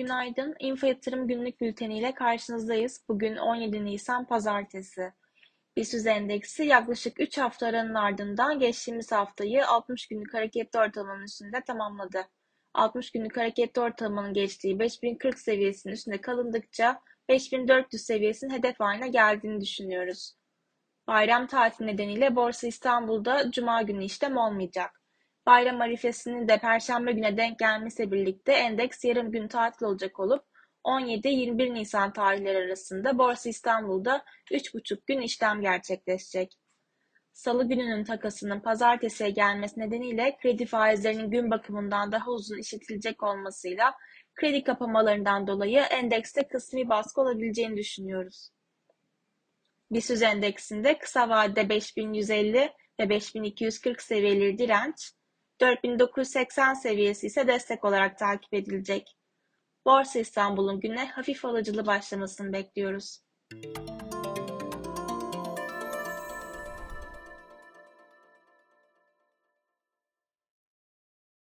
Günaydın. Info Yatırım Günlük Bülteni ile karşınızdayız. Bugün 17 Nisan Pazartesi. BIST endeksi yaklaşık 3 hafta aranın ardından geçtiğimiz haftayı 60 günlük hareketli ortalamanın üstünde tamamladı. 60 günlük hareketli ortalamanın geçtiği 5040 seviyesinin üstünde kalındıkça 5400 seviyesinin hedef haline geldiğini düşünüyoruz. Bayram tatili nedeniyle Borsa İstanbul'da Cuma günü işlem olmayacak. Bayram arifesinin de Perşembe güne denk gelmesiyle birlikte endeks yarım gün tatil olacak olup 17-21 Nisan tarihleri arasında Borsa İstanbul'da 3,5 gün işlem gerçekleşecek. Salı gününün takasının pazartesiye gelmesi nedeniyle kredi faizlerinin gün bakımından daha uzun işletilecek olmasıyla kredi kapamalarından dolayı endekste kısmi baskı olabileceğini düşünüyoruz. BIST endeksinde kısa vadede 5150 ve 5240 seviyeleri direnç, 4980 seviyesi ise destek olarak takip edilecek. Borsa İstanbul'un güne hafif alıcılı başlamasını bekliyoruz.